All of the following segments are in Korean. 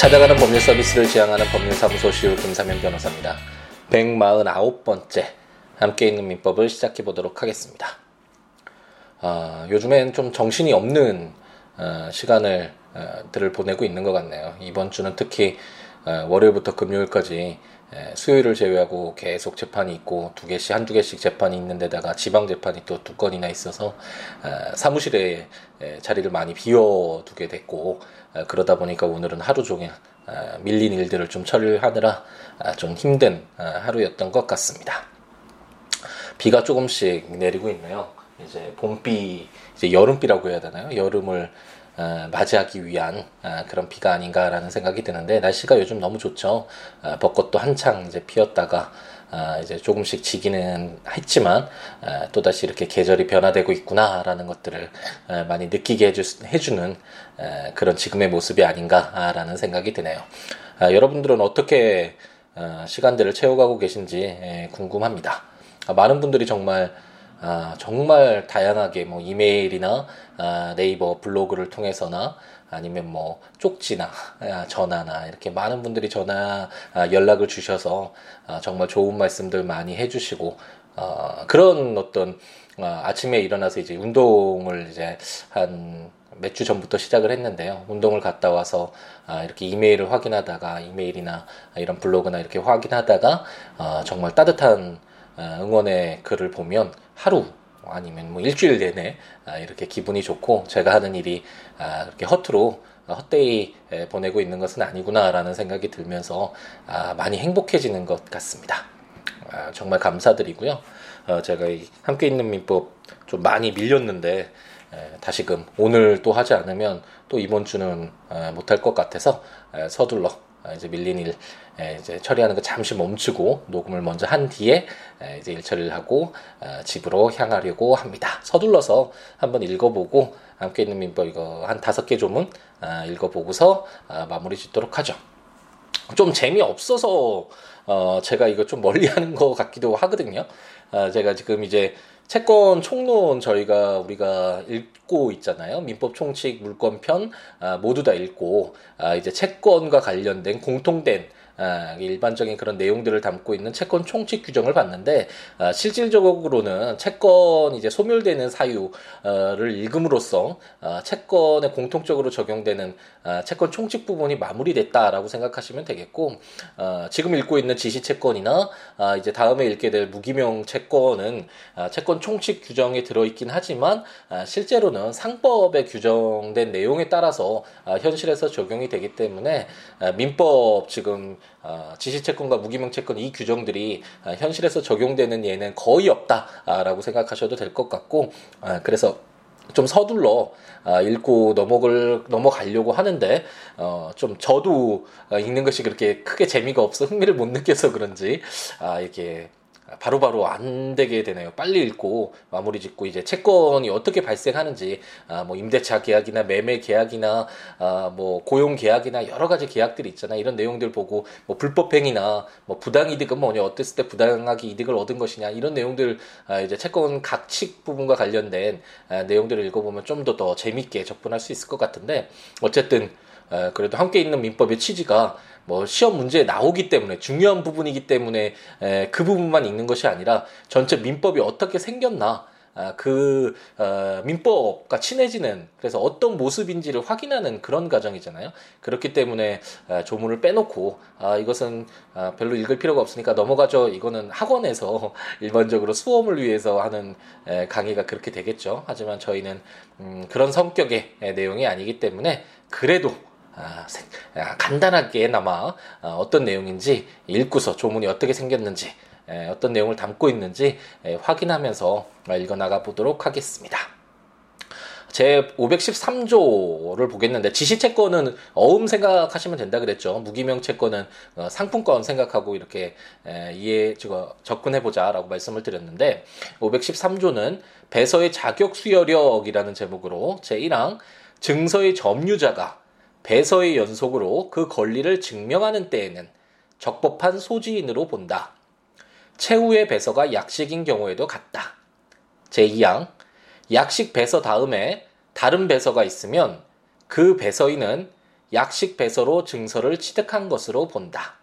찾아가는 법률 서비스를 지향하는 법률사무소 시우 김사면 변호사입니다. 149번째 함께 있는 민법을 시작해 보도록 하겠습니다. 어, 요즘엔 좀 정신이 없는 어, 시간을 어, 들을 보내고 있는 것 같네요. 이번 주는 특히 어, 월요일부터 금요일까지 에, 수요일을 제외하고 계속 재판이 있고 두 개씩 한두 개씩 재판이 있는 데다가 지방 재판이 또 두 건이나 있어서 어, 사무실에 에, 자리를 많이 비워두게 됐고 어, 그러다 보니까 오늘은 하루 종일 어, 밀린 일들을 좀 처리하느라 어, 좀 힘든 어, 하루였던 것 같습니다. 비가 조금씩 내리고 있네요. 이제 봄비, 이제 여름비라고 해야 되나요? 여름을 어, 맞이하기 위한 어, 그런 비가 아닌가라는 생각이 드는데 날씨가 요즘 너무 좋죠. 어, 벚꽃도 한창 이제 피었다가 어, 이제 조금씩 지기는 했지만 어, 또 다시 이렇게 계절이 변화되고 있구나라는 것들을 어, 많이 느끼게 해주, 해주는 어, 그런 지금의 모습이 아닌가라는 생각이 드네요. 아, 여러분들은 어떻게 어, 시간들을 채워가고 계신지 에, 궁금합니다. 아, 많은 분들이 정말 아, 정말 다양하게 뭐 이메일이나 아, 네이버 블로그를 통해서나 아니면 뭐 쪽지나 아, 전화나 이렇게 많은 분들이 전화 아, 연락을 주셔서 아, 정말 좋은 말씀들 많이 해주시고 어, 그런 어떤 아, 아침에 일어나서 이제 운동을 이제 한 몇 주 전부터 시작을 했는데요. 운동을 갔다 와서 아, 이렇게 이메일을 확인하다가 이메일이나 이런 블로그나 이렇게 확인하다가 아, 정말 따뜻한 아, 응원의 글을 보면 하루 아니면 뭐 일주일 내내 아, 이렇게 기분이 좋고 제가 하는 일이 아, 그렇게 허투루 헛되이 에, 보내고 있는 것은 아니구나라는 생각이 들면서 아, 많이 행복해지는 것 같습니다. 아, 정말 감사드리고요. 어, 제가 이 함께 있는 민법 좀 많이 밀렸는데 에, 다시금 오늘 또 하지 않으면 또 이번 주는 에, 못할 것 같아서 에, 서둘러 아, 이제 밀린 일 에, 이제 처리하는 거 잠시 멈추고 녹음을 먼저 한 뒤에 에, 이제 일 처리를 하고 어, 집으로 향하려고 합니다. 서둘러서 한번 읽어보고 함께 있는 민법 이거 한 다섯 개 조문 아, 읽어보고서 아, 마무리 짓도록 하죠. 좀 재미없어서 어 제가 이거 좀 멀리 하는 것 같기도 하거든요. 아 제가 지금 이제 채권 총론 저희가 우리가 읽고 있잖아요. 민법 총칙 물권편 아, 모두 다 읽고 아, 이제 채권과 관련된 공통된 아, 일반적인 그런 내용들을 담고 있는 채권 총칙 규정을 봤는데 아, 실질적으로는 채권 이제 소멸되는 사유를 읽음으로써 아, 채권에 공통적으로 적용되는 아, 채권 총칙 부분이 마무리됐다라고 생각하시면 되겠고 아, 지금 읽고 있는 지시 채권이나 아, 이제 다음에 읽게 될 무기명 채권은 아, 채권 총칙 규정에 들어있긴 하지만 아, 실제로는 상법에 규정된 내용에 따라서 아, 현실에서 적용이 되기 때문에 아, 민법 지금 아, 지시채권과 무기명채권 이 규정들이 아, 현실에서 적용되는 예는 거의 없다라고 생각하셔도 될 것 같고 아, 그래서 좀 서둘러 아, 읽고 넘어갈 넘어가려고 하는데 어, 좀 저도 아, 읽는 것이 그렇게 크게 재미가 없어 흥미를 못 느껴서 그런지 아, 이렇게 바로바로 안 되게 되네요. 빨리 읽고 마무리 짓고 이제 채권이 어떻게 발생하는지 아, 뭐 임대차 계약이나 매매 계약이나 아, 뭐 고용 계약이나 여러 가지 계약들이 있잖아. 이런 내용들 보고 뭐 불법 행위나 뭐 부당 이득은 뭐냐 어땠을 때 부당하게 이득을 얻은 것이냐 이런 내용들 아, 이제 채권 각칙 부분과 관련된 아, 내용들을 읽어보면 좀 더더 재밌게 접근할 수 있을 것 같은데 어쨌든 어, 그래도 함께 있는 민법의 취지가 뭐 시험 문제에 나오기 때문에 중요한 부분이기 때문에 에, 그 부분만 읽는 것이 아니라 전체 민법이 어떻게 생겼나 아, 그 어, 민법과 친해지는 그래서 어떤 모습인지를 확인하는 그런 과정이잖아요. 그렇기 때문에 아, 조문을 빼놓고 아, 이것은 아, 별로 읽을 필요가 없으니까 넘어가죠. 이거는 학원에서 일반적으로 수험을 위해서 하는 에, 강의가 그렇게 되겠죠. 하지만 저희는 음, 그런 성격의 에, 내용이 아니기 때문에 그래도 간단하게나마 아, 어떤 내용인지 읽고서 조문이 어떻게 생겼는지 에, 어떤 내용을 담고 있는지 에, 확인하면서 읽어 나가 보도록 하겠습니다. 제 513조를 보겠는데 지시채권은 어음 생각하시면 된다 그랬죠. 무기명 채권은 어, 상품권 생각하고 이렇게 에, 이해 접근해 보자라고 말씀을 드렸는데 513조는 배서의 자격 수여력이라는 제목으로 제 1항 증서의 점유자가 배서의 연속으로 그 권리를 증명하는 때에는 적법한 소지인으로 본다. 최후의 배서가 약식인 경우에도 같다. 제2항 약식 배서 다음에 다른 배서가 있으면 그 배서인은 약식 배서로 증서를 취득한 것으로 본다.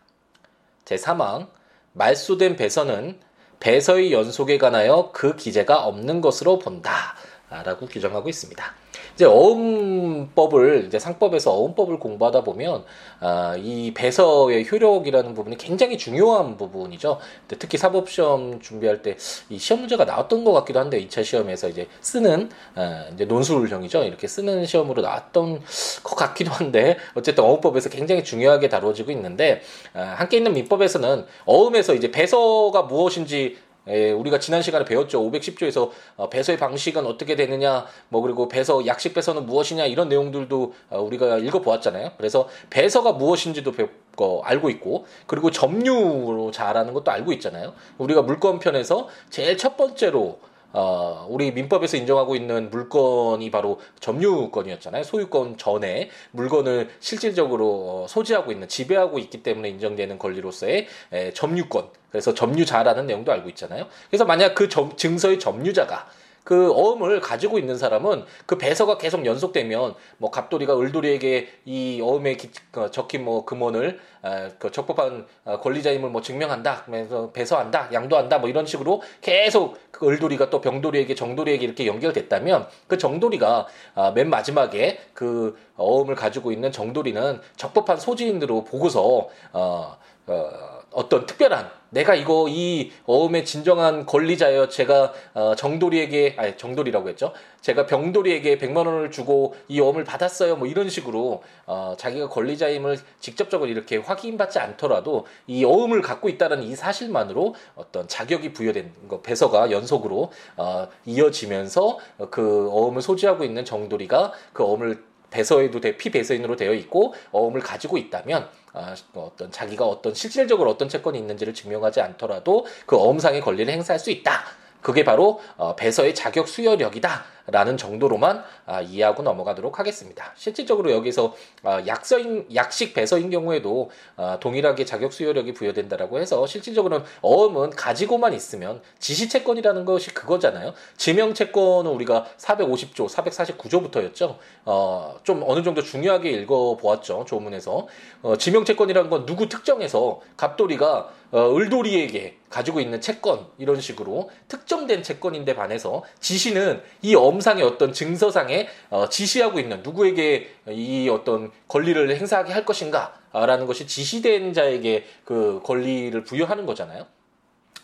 제3항 말소된 배서는 배서의 연속에 관하여 그 기재가 없는 것으로 본다. 라고 규정하고 있습니다. 이제 어음법을 이제 상법에서 어음법을 공부하다 보면 아, 이 배서의 효력이라는 부분이 굉장히 중요한 부분이죠. 특히 사법 시험 준비할 때 이 시험 문제가 나왔던 것 같기도 한데 2차 시험에서 이제 쓰는 아, 이제 논술형이죠. 이렇게 쓰는 시험으로 나왔던 것 같기도 한데 어쨌든 어음법에서 굉장히 중요하게 다뤄지고 있는데 아, 함께 있는 민법에서는 어음에서 이제 배서가 무엇인지 예, 우리가 지난 시간에 배웠죠. 510조에서 어, 배서의 방식은 어떻게 되느냐, 뭐 그리고 배서 약식 배서는 무엇이냐 이런 내용들도 어, 우리가 읽어보았잖아요. 그래서 배서가 무엇인지도 배웠고 알고 있고 그리고 점유로 잘하는 것도 알고 있잖아요. 우리가 물건 편에서 제일 첫 번째로 어, 우리 민법에서 인정하고 있는 물건이 바로 점유권이었잖아요. 소유권 전에 물건을 실질적으로 어, 소지하고 있는, 지배하고 있기 때문에 인정되는 권리로서의 에, 점유권. 그래서 점유자라는 내용도 알고 있잖아요. 그래서 만약 그 점, 증서의 점유자가 그 어음을 가지고 있는 사람은 그 배서가 계속 연속되면 뭐 갑돌이가 을돌이에게 이 어음에 기, 어, 적힌 뭐 금원을 어, 그 적법한 어, 권리자임을 뭐 증명한다 그래서 배서한다 양도한다 뭐 이런 식으로 계속 그 을돌이가 또 병돌이에게 정돌이에게 이렇게 연결됐다면 그 정돌이가 어, 맨 마지막에 그 어음을 가지고 있는 정돌이는 적법한 소지인으로 보고서 어, 어 어떤 특별한 내가 이거 이 어음의 진정한 권리자여 제가 어, 정돌이에게 아니 정돌이라고 했죠. 제가 병돌이에게 100만 원을 주고 이 어음을 받았어요. 뭐 이런 식으로 어, 자기가 권리자임을 직접적으로 이렇게 확인받지 않더라도 이 어음을 갖고 있다는 이 사실만으로 어떤 자격이 부여된 거 배서가 연속으로 어, 이어지면서 그 어음을 소지하고 있는 정돌이가 그 어음을 배서에도 피배서인으로 되어 있고 어음을 가지고 있다면 아, 어떤 자기가 어떤 실질적으로 어떤 채권이 있는지를 증명하지 않더라도 그 어음상의 권리를 행사할 수 있다. 그게 바로 어, 배서의 자격 수여력이다 라는 정도로만 아, 이해하고 넘어가도록 하겠습니다. 실질적으로 여기서 아, 약서인 약식 배서인 경우에도 아, 동일하게 자격 수여력이 부여된다라고 해서 실질적으로는 어음은 가지고만 있으면 지시 채권이라는 것이 그거잖아요. 지명 채권은 우리가 450조, 449조부터였죠. 어, 좀 어느 정도 중요하게 읽어 보았죠. 조문에서 어, 지명 채권이라는 건 누구 특정해서 갑돌이가 어, 을돌이에게 가지고 있는 채권 이런 식으로 특정된 채권인데 반해서 지시는 이 엄상의 어떤 증서상에 어, 지시하고 있는 누구에게 이 어떤 권리를 행사하게 할 것인가라는 것이 지시된 자에게 그 권리를 부여하는 거잖아요.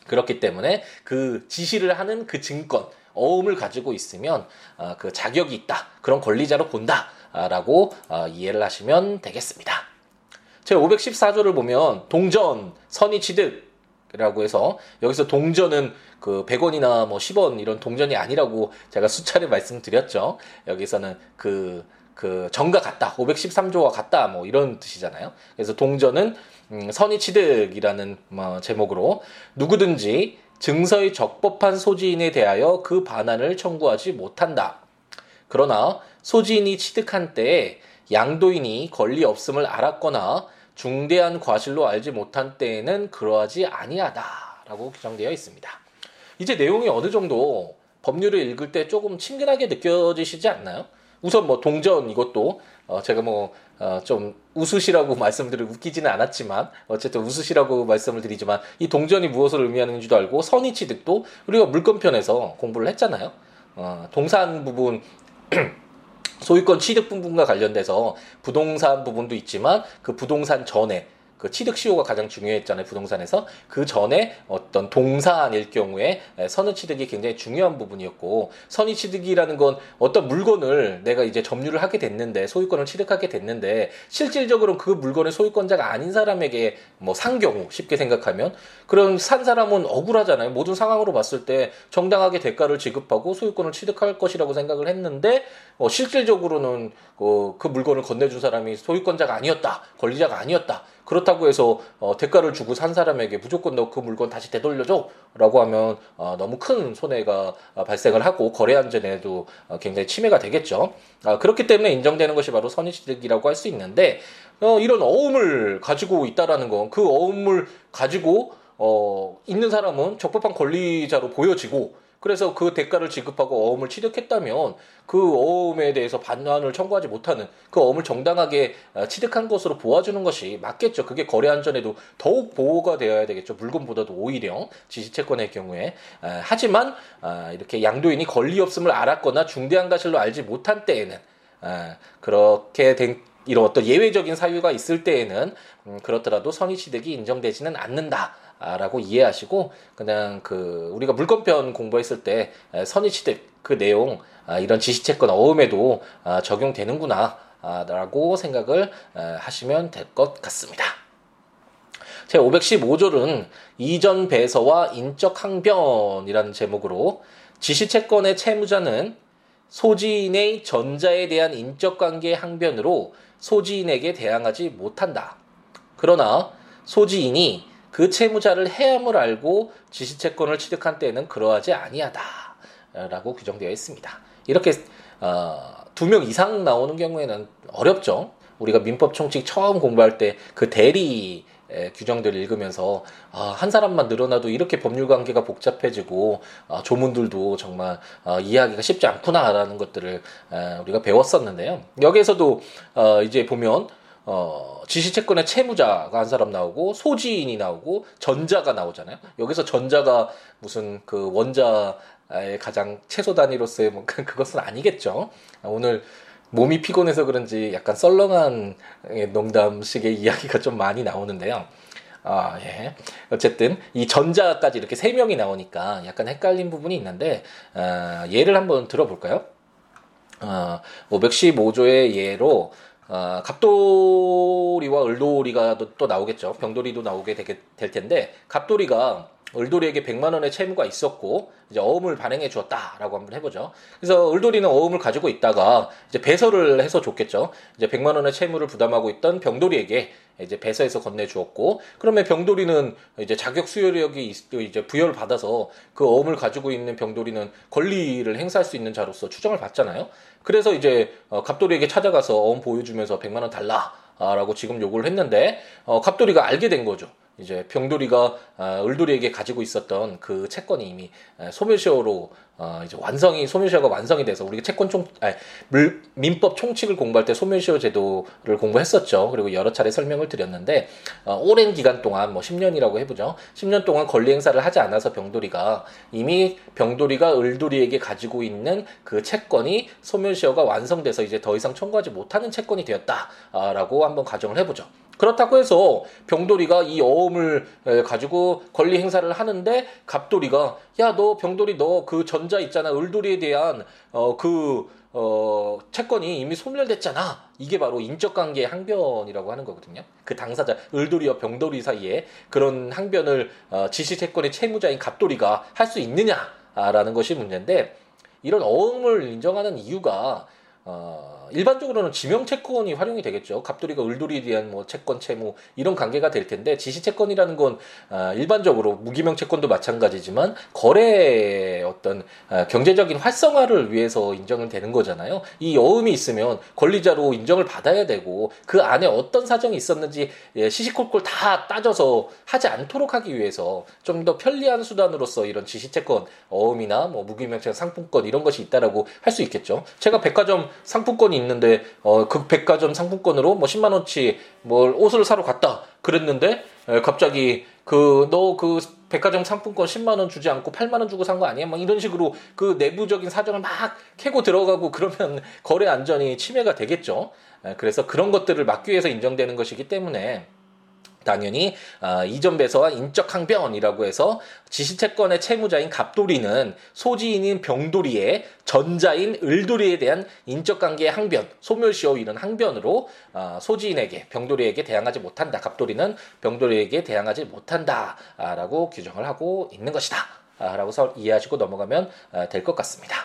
그렇기 때문에 그 지시를 하는 그 증권 어음을 가지고 있으면 어, 그 자격이 있다 그런 권리자로 본다라고 어, 이해를 하시면 되겠습니다. 제 514조를 보면 동전, 선의 취득이라고 해서 여기서 동전은 그 100원이나 뭐 10원 이런 동전이 아니라고 제가 수차례 말씀드렸죠. 여기서는 그, 그 정과 같다. 513조와 같다. 뭐 이런 뜻이잖아요. 그래서 동전은 음, 선의 취득이라는 뭐 제목으로 누구든지 증서의 적법한 소지인에 대하여 그 반환을 청구하지 못한다. 그러나 소지인이 취득한 때에 양도인이 권리 없음을 알았거나 중대한 과실로 알지 못한 때에는 그러하지 아니하다라고 규정되어 있습니다. 이제 내용이 어느 정도 법률을 읽을 때 조금 친근하게 느껴지시지 않나요? 우선 뭐 동전 이것도 어 제가 뭐좀 어 웃으시라고 말씀드려 웃기지는 않았지만 어쨌든 웃으시라고 말씀을 드리지만 이 동전이 무엇을 의미하는지도 알고 선의 취득도 우리가 물건편에서 공부를 했잖아요. 어 동산 부분 소유권 취득 부분과 관련돼서 부동산 부분도 있지만 그 부동산 전에 그 취득 시효가 가장 중요했잖아요 부동산에서. 그 전에 어떤 동사일 경우에 선의 취득이 굉장히 중요한 부분이었고 선의 취득이라는 건 어떤 물건을 내가 이제 점유를 하게 됐는데 소유권을 취득하게 됐는데 실질적으로 그 물건의 소유권자가 아닌 사람에게 뭐 산 경우 쉽게 생각하면. 그런 산 사람은 억울하잖아요. 모든 상황으로 봤을 때 정당하게 대가를 지급하고 소유권을 취득할 것이라고 생각을 했는데 어, 실질적으로는 어, 그 물건을 건네준 사람이 소유권자가 아니었다 권리자가 아니었다 그렇다고 해서 어, 대가를 주고 산 사람에게 무조건 너 그 물건 다시 되돌려줘라고 하면 어, 너무 큰 손해가 어, 발생을 하고 거래 안전에도 어, 굉장히 침해가 되겠죠. 아, 그렇기 때문에 인정되는 것이 바로 선의취득이라고 할 수 있는데 어, 이런 어음을 가지고 있다라는 건 그 어음을 가지고 어, 있는 사람은 적법한 권리자로 보여지고 그래서 그 대가를 지급하고 어음을 취득했다면 그 어음에 대해서 반환을 청구하지 못하는 그 어음을 정당하게 어, 취득한 것으로 보아주는 것이 맞겠죠. 그게 거래 안전에도 더욱 보호가 되어야 되겠죠. 물건보다도 오히려 지시채권의 경우에 하지만 아, 이렇게 양도인이 권리 없음을 알았거나 중대한 가실로 알지 못한 때에는 아, 그렇게 된 이런 어떤 예외적인 사유가 있을 때에는 음, 그렇더라도 선의 취득이 인정되지는 않는다. 라고 이해하시고 그냥 그 우리가 물건편 공부했을 때 선의 취득 그 내용 아, 이런 지시채권 어음에도 아, 적용되는구나 라고 생각을 하시면 될 것 같습니다. 제 515조는 이전 배서와 인적 항변이라는 제목으로 지시채권의 채무자는 소지인의 전자에 대한 인적관계 항변으로 소지인에게 대항하지 못한다. 그러나 소지인이 그 채무자를 해함을 알고 지시채권을 취득한 때에는 그러하지 아니하다라고 규정되어 있습니다. 이렇게 어, 두 명 이상 나오는 경우에는 어렵죠. 우리가 민법 총칙 처음 공부할 때 그 대리 규정들을 읽으면서 아, 한 사람만 늘어나도 이렇게 법률 관계가 복잡해지고 아, 조문들도 정말 아, 이해하기가 쉽지 않구나라는 것들을 에, 우리가 배웠었는데요. 여기에서도 어, 이제 보면 어, 지시채권의 채무자가 한 사람 나오고 소지인이 나오고 전자가 나오잖아요. 여기서 전자가 무슨 그 원자의 가장 최소 단위로서의 뭐 그것은 아니겠죠. 오늘 몸이 피곤해서 그런지 약간 썰렁한 농담식의 이야기가 좀 많이 나오는데요. 아, 예. 어쨌든 이 전자까지 이렇게 세 명이 나오니까 약간 헷갈린 부분이 있는데 어, 예를 한번 들어볼까요? 어, 515조의 예로 어, 갑돌이와 을돌이가 또, 또 나오겠죠. 병돌이도 나오게 되게 될 텐데 갑돌이가 을돌이에게 100만 원의 채무가 있었고 이제 어음을 발행해 주었다라고 한번 해보죠. 그래서 을돌이는 어음을 가지고 있다가 이제 배설을 해서 줬겠죠. 이제 100만 원의 채무를 부담하고 있던 병돌이에게 이제 배서해서 건네 주었고 그러면 병돌이는 이제 자격 수여력이 이제 부여를 받아서 그 어음을 가지고 있는 병돌이는 권리를 행사할 수 있는 자로서 추정을 받잖아요. 그래서 이제 어, 갑돌이에게 찾아가서 어음 보여주면서 100만 원 달라 라고 지금 요구를 했는데 어, 갑돌이가 알게 된 거죠. 이제 병돌이가 어, 을돌이에게 가지고 있었던 그 채권이 이미 소멸시효로 어, 이제 완성이 소멸시효가 완성이 돼서 우리가 채권 총 아니, 물, 민법 총칙을 공부할 때 소멸시효 제도를 공부했었죠. 그리고 여러 차례 설명을 드렸는데 어, 오랜 기간 동안 뭐 10년이라고 해보죠. 10년 동안 권리 행사를 하지 않아서 병돌이가 이미 병돌이가 을돌이에게 가지고 있는 그 채권이 소멸시효가 완성돼서 이제 더 이상 청구하지 못하는 채권이 되었다라고 한번 가정을 해보죠. 그렇다고 해서 병돌이가 이 어음을 가지고 권리 행사를 하는데 갑돌이가 야 너 병돌이 너 그 전자 있잖아 을돌이에 대한 어그 어, 채권이 이미 소멸됐잖아. 이게 바로 인적관계 항변이라고 하는 거거든요. 그 당사자, 을돌이와 병돌이 사이에 그런 항변을 어, 지시채권의 채무자인 갑돌이가 할 수 있느냐라는 것이 문제인데 이런 어음을 인정하는 이유가 어, 일반적으로는 지명 채권이 활용이 되겠죠. 갑돌이가 을돌이에 대한 뭐 채권 채무 이런 관계가 될 텐데 지시 채권이라는 건 어, 일반적으로 무기명 채권도 마찬가지지만 거래의 어떤 어, 경제적인 활성화를 위해서 인정을 되는 거잖아요. 이 여음이 있으면 권리자로 인정을 받아야 되고 그 안에 어떤 사정이 있었는지 예, 시시콜콜 다 따져서 하지 않도록 하기 위해서 좀 더 편리한 수단으로서 이런 지시 채권 어음이나 뭐 무기명 채권 상품권 이런 것이 있다라고 할 수 있겠죠. 제가 백화점 상품권이 있는데 어그 백화점 상품권으로 뭐 10만 원치 뭘 옷을 사러 갔다 그랬는데 에, 갑자기 그 너그 그 백화점 상품권 10만 원 주지 않고 8만 원 주고 산 거 아니야? 막 이런 식으로 그 내부적인 사정을 막 캐고 들어가고 그러면 거래 안전이 침해가 되겠죠. 에, 그래서 그런 것들을 막기 위해서 인정되는 것이기 때문에 당연히 어, 이전 배서와 인적 항변이라고 해서 지시채권의 채무자인 갑돌이는 소지인인 병돌이의 전자인 을돌이에 대한 인적 관계의 항변, 소멸시효 이런 항변으로 어, 소지인에게 병돌이에게 대항하지 못한다. 갑돌이는 병돌이에게 대항하지 못한다라고 규정을 하고 있는 것이다. 라고 이해하시고 넘어가면 어, 될것 같습니다.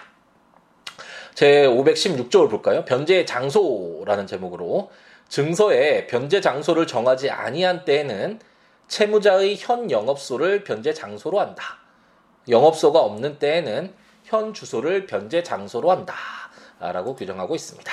제 516조를 볼까요? 변제 장소라는 제목으로 증서에 변제 장소를 정하지 아니한 때에는 채무자의 현 영업소를 변제 장소로 한다. 영업소가 없는 때에는 현 주소를 변제 장소로 한다. 라고 규정하고 있습니다.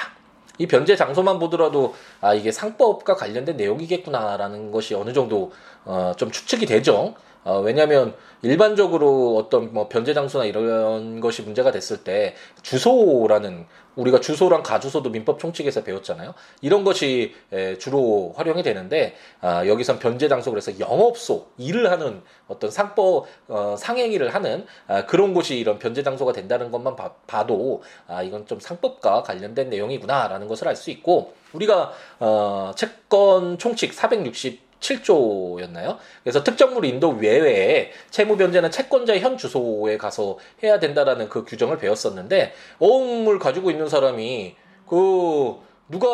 이 변제 장소만 보더라도 아 이게 상법과 관련된 내용이겠구나라는 것이 어느 정도 어, 좀 추측이 되죠. 어, 왜냐하면 일반적으로 어떤 뭐 변제 장소나 이런 것이 문제가 됐을 때 주소라는 우리가 주소랑 가주소도 민법 총칙에서 배웠잖아요. 이런 것이 주로 활용이 되는데 아, 여기선 변제 장소 그래서 영업소 일을 하는 어떤 상법 어, 상행위를 하는 아, 그런 곳이 이런 변제 장소가 된다는 것만 봐, 도 아, 이건 좀 상법과 관련된 내용이구나라는 것을 알 수 있고 우리가 어, 채권 총칙 460 7조였나요? 그래서 특정물 인도 외외에 채무 변제는 채권자의 현 주소에 가서 해야 된다라는 그 규정을 배웠었는데 어음을 가지고 있는 사람이 그 누가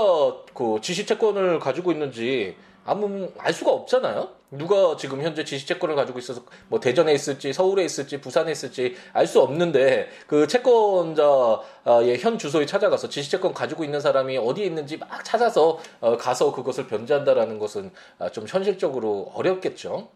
그 지시 채권을 가지고 있는지 아무 알 수가 없잖아요. 누가 지금 현재 지시 채권을 가지고 있어서 뭐 대전에 있을지 서울에 있을지 부산에 있을지 알 수 없는데 그 채권자의 현 주소에 찾아가서 지시 채권 가지고 있는 사람이 어디에 있는지 막 찾아서 어, 가서 그것을 변제한다라는 것은 아, 좀 현실적으로 어렵겠죠.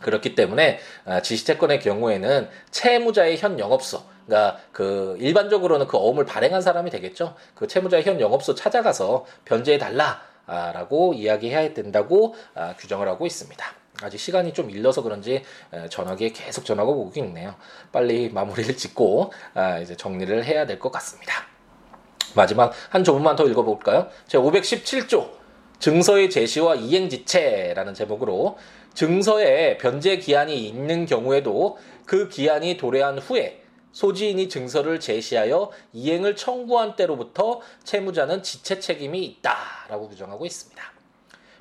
그렇기 때문에 아, 지시채권의 경우에는 채무자의 현 영업소, 그러니까 그 일반적으로는 그 어음을 발행한 사람이 되겠죠. 그 채무자의 현 영업소 찾아가서 변제해 달라. 라고 이야기해야 된다고 아, 규정을 하고 있습니다. 아직 시간이 좀 일러서 그런지 전화기에 계속 전화가 오고 있네요. 빨리 마무리를 짓고 아, 이제 정리를 해야 될 것 같습니다. 마지막 한 조문만 더 읽어볼까요? 제 517조 증서의 제시와 이행지체라는 제목으로 증서에 변제 기한이 있는 경우에도 그 기한이 도래한 후에 소지인이 증서를 제시하여 이행을 청구한 때로부터 채무자는 지체 책임이 있다라고 규정하고 있습니다.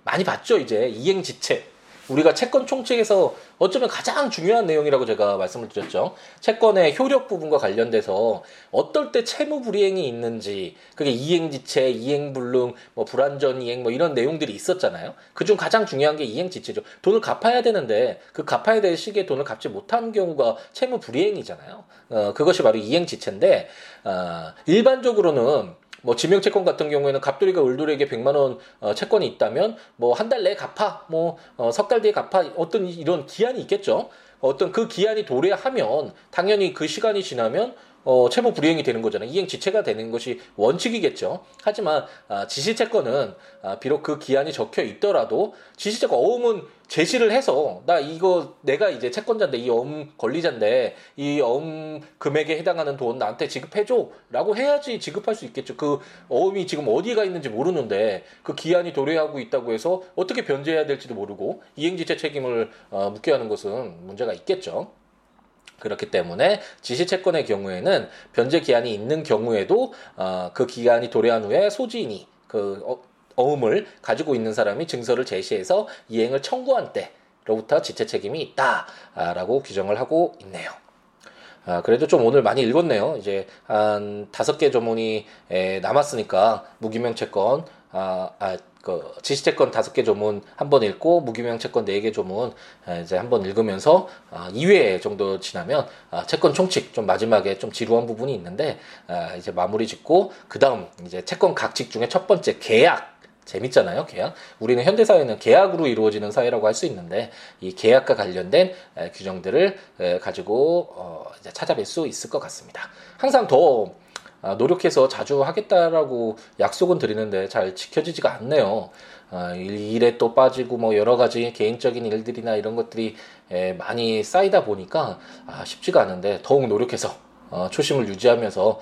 많이 봤죠, 이제 이행 지체. 우리가 채권 총칙에서 어쩌면 가장 중요한 내용이라고 제가 말씀을 드렸죠. 채권의 효력 부분과 관련돼서 어떨 때 채무 불이행이 있는지 그게 이행지체, 이행불능, 뭐 불완전 이행 뭐 이런 내용들이 있었잖아요. 그중 가장 중요한 게 이행지체죠. 돈을 갚아야 되는데 그 갚아야 될 시기에 돈을 갚지 못한 경우가 채무 불이행이잖아요. 어, 그것이 바로 이행지체인데 어, 일반적으로는 뭐 지명 채권 같은 경우에는 갑돌이가 을돌이에게 100만 원 어, 채권이 있다면 뭐 한 달 내에 갚아 뭐석달 어, 뒤에 갚아 어떤 이런 기한이 있겠죠. 어떤 그 기한이 도래하면 당연히 그 시간이 지나면 어, 채무 불이행이 되는 거잖아요. 이행 지체가 되는 것이 원칙이겠죠. 하지만 아, 지시채권은 아, 비록 그 기한이 적혀 있더라도 지시채권 어음은 제시를 해서 나 이거 내가 이제 채권자인데 이 어음 권리자인데 이 어음 금액에 해당하는 돈 나한테 지급해줘라고 해야지 지급할 수 있겠죠. 그 어음이 지금 어디가 있는지 모르는데 그 기한이 도래하고 있다고 해서 어떻게 변제해야 될지도 모르고 이행지체 책임을 어, 묻게 하는 것은 문제가 있겠죠. 그렇기 때문에 지시 채권의 경우에는 변제 기한이 있는 경우에도 어, 그 기한이 도래한 후에 소지인이 그 어, 어음을 가지고 있는 사람이 증서를 제시해서 이행을 청구한 때로부터 지체 책임이 있다라고 규정을 하고 있네요. 아, 그래도 좀 오늘 많이 읽었네요. 이제 한 다섯 개 조문이 에, 남았으니까 무기명 채권, 아, 아, 그 지시채권 다섯 개 조문 한 번 읽고 무기명 채권 네 개 조문 이제 한 번 읽으면서 아, 2회 정도 지나면 아, 채권 총칙 좀 마지막에 좀 지루한 부분이 있는데 아, 이제 마무리 짓고 그 다음 이제 채권 각칙 중에 첫 번째 계약 재밌잖아요, 계약. 우리는 현대 사회는 계약으로 이루어지는 사회라고 할 수 있는데, 이 계약과 관련된 에, 규정들을 에, 가지고, 어, 이제 찾아뵐 수 있을 것 같습니다. 항상 더 아, 노력해서 자주 하겠다라고 약속은 드리는데 잘 지켜지지가 않네요. 아, 일에 또 빠지고 뭐 여러 가지 개인적인 일들이나 이런 것들이 많이 쌓이다 보니까 아, 쉽지가 않은데 더욱 노력해서 어, 초심을 유지하면서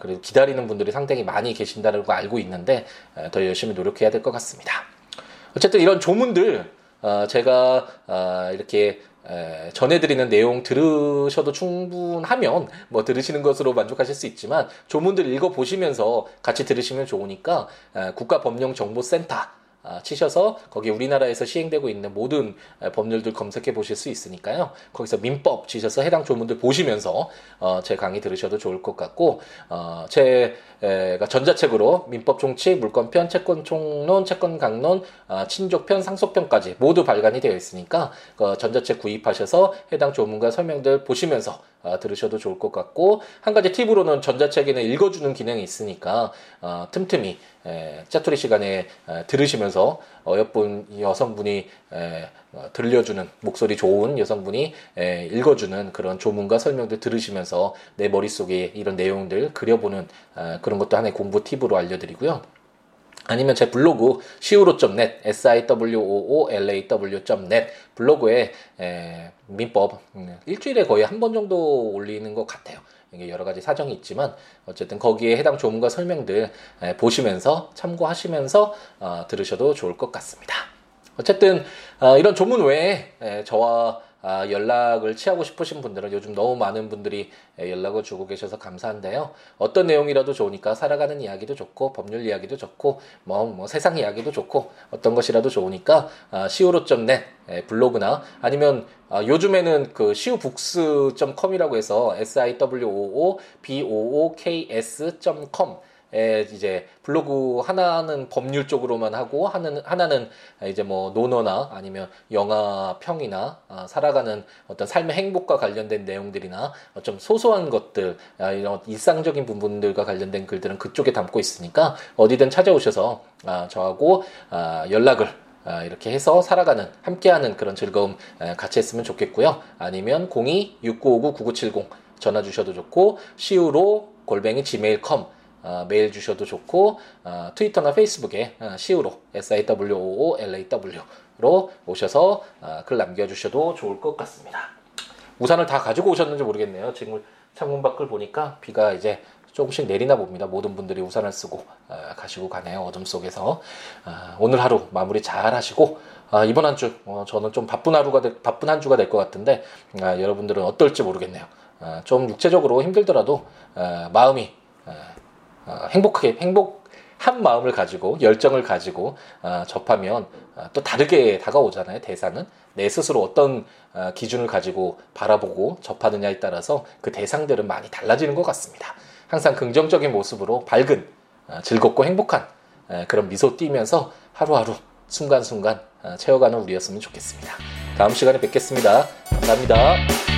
그래도 기다리는 분들이 상당히 많이 계신다는 걸 알고 있는데 더 열심히 노력해야 될 것 같습니다. 어쨌든 이런 조문들 어, 제가 이렇게 에, 전해드리는 내용 들으셔도 충분하면 뭐 들으시는 것으로 만족하실 수 있지만 조문들 읽어보시면서 같이 들으시면 좋으니까 에, 국가법령정보센터 아, 치셔서 거기 우리나라에서 시행되고 있는 모든 법률들 검색해 보실 수 있으니까요. 거기서 민법 치셔서 해당 조문들 보시면서 어, 제 강의 들으셔도 좋을 것 같고 어, 제가 전자책으로 민법 총칙, 물권편, 채권 총론, 채권 강론, 어, 친족편, 상속편까지 모두 발간이 되어 있으니까 어, 전자책 구입하셔서 해당 조문과 설명들 보시면서 어, 들으셔도 좋을 것 같고 한 가지 팁으로는 전자책에는 읽어주는 기능이 있으니까 어, 틈틈이 에, 짜투리 시간에 에, 들으시면서 어여쁜 여성분이 에, 어, 들려주는 목소리 좋은 여성분이 에, 읽어주는 그런 조문과 설명들 들으시면서 내 머릿속에 이런 내용들 그려보는 에, 그런 것도 하나의 공부 팁으로 알려드리고요. 아니면 제 블로그 siwo.net, siwoolaw.net 블로그에 에, 민법 음, 일주일에 거의 한 번 정도 올리는 것 같아요. 이게 여러 가지 사정이 있지만 어쨌든 거기에 해당 조문과 설명들 에, 보시면서 참고하시면서 어, 들으셔도 좋을 것 같습니다. 어쨌든 어, 이런 조문 외에 에, 저와 아, 연락을 취하고 싶으신 분들은 요즘 너무 많은 분들이 연락을 주고 계셔서 감사한데요. 어떤 내용이라도 좋으니까 살아가는 이야기도 좋고 법률 이야기도 좋고 뭐, 뭐 세상 이야기도 좋고 어떤 것이라도 좋으니까 아, siwo.net 블로그나 아니면 아, 요즘에는 그 siwobooks.com이라고 해서 s i w o o b o o k s.com 에 이제 블로그 하나는 법률 쪽으로만 하고 하나는 하나는 이제 뭐 논어나 아니면 영화 평이나 아, 살아가는 어떤 삶의 행복과 관련된 내용들이나 좀 소소한 것들 아, 이런 일상적인 부분들과 관련된 글들은 그쪽에 담고 있으니까 어디든 찾아오셔서 아, 저하고 아, 연락을 아, 이렇게 해서 살아가는 함께하는 그런 즐거움 같이 했으면 좋겠고요. 아니면 02-6959-9970 전화 주셔도 좋고 시우로 골뱅이 gmail.com 어, 메일 주셔도 좋고 어, 트위터나 페이스북에 어, 시우로 S I W O O L A W로 오셔서 어, 글 남겨주셔도 좋을 것 같습니다. 우산을 다 가지고 오셨는지 모르겠네요. 지금 창문 밖을 보니까 비가 이제 조금씩 내리나 봅니다. 모든 분들이 우산을 쓰고 어, 가시고 가네요. 어둠 속에서 어, 오늘 하루 마무리 잘 하시고 어, 이번 한 주 저는 좀 바쁜 하루가 되, 바쁜 한 주가 될 것 같은데 여러분들은 어떨지 모르겠네요. 좀 육체적으로 힘들더라도 마음이 어, 행복하게 행복한 마음을 가지고 열정을 가지고 어, 접하면 어, 또 다르게 다가오잖아요. 대상은 내 스스로 어떤 어, 기준을 가지고 바라보고 접하느냐에 따라서 그 대상들은 많이 달라지는 것 같습니다. 항상 긍정적인 모습으로 밝은 어, 즐겁고 행복한 어, 그런 미소 띄면서 하루하루 순간순간 어, 채워가는 우리였으면 좋겠습니다. 다음 시간에 뵙겠습니다. 감사합니다.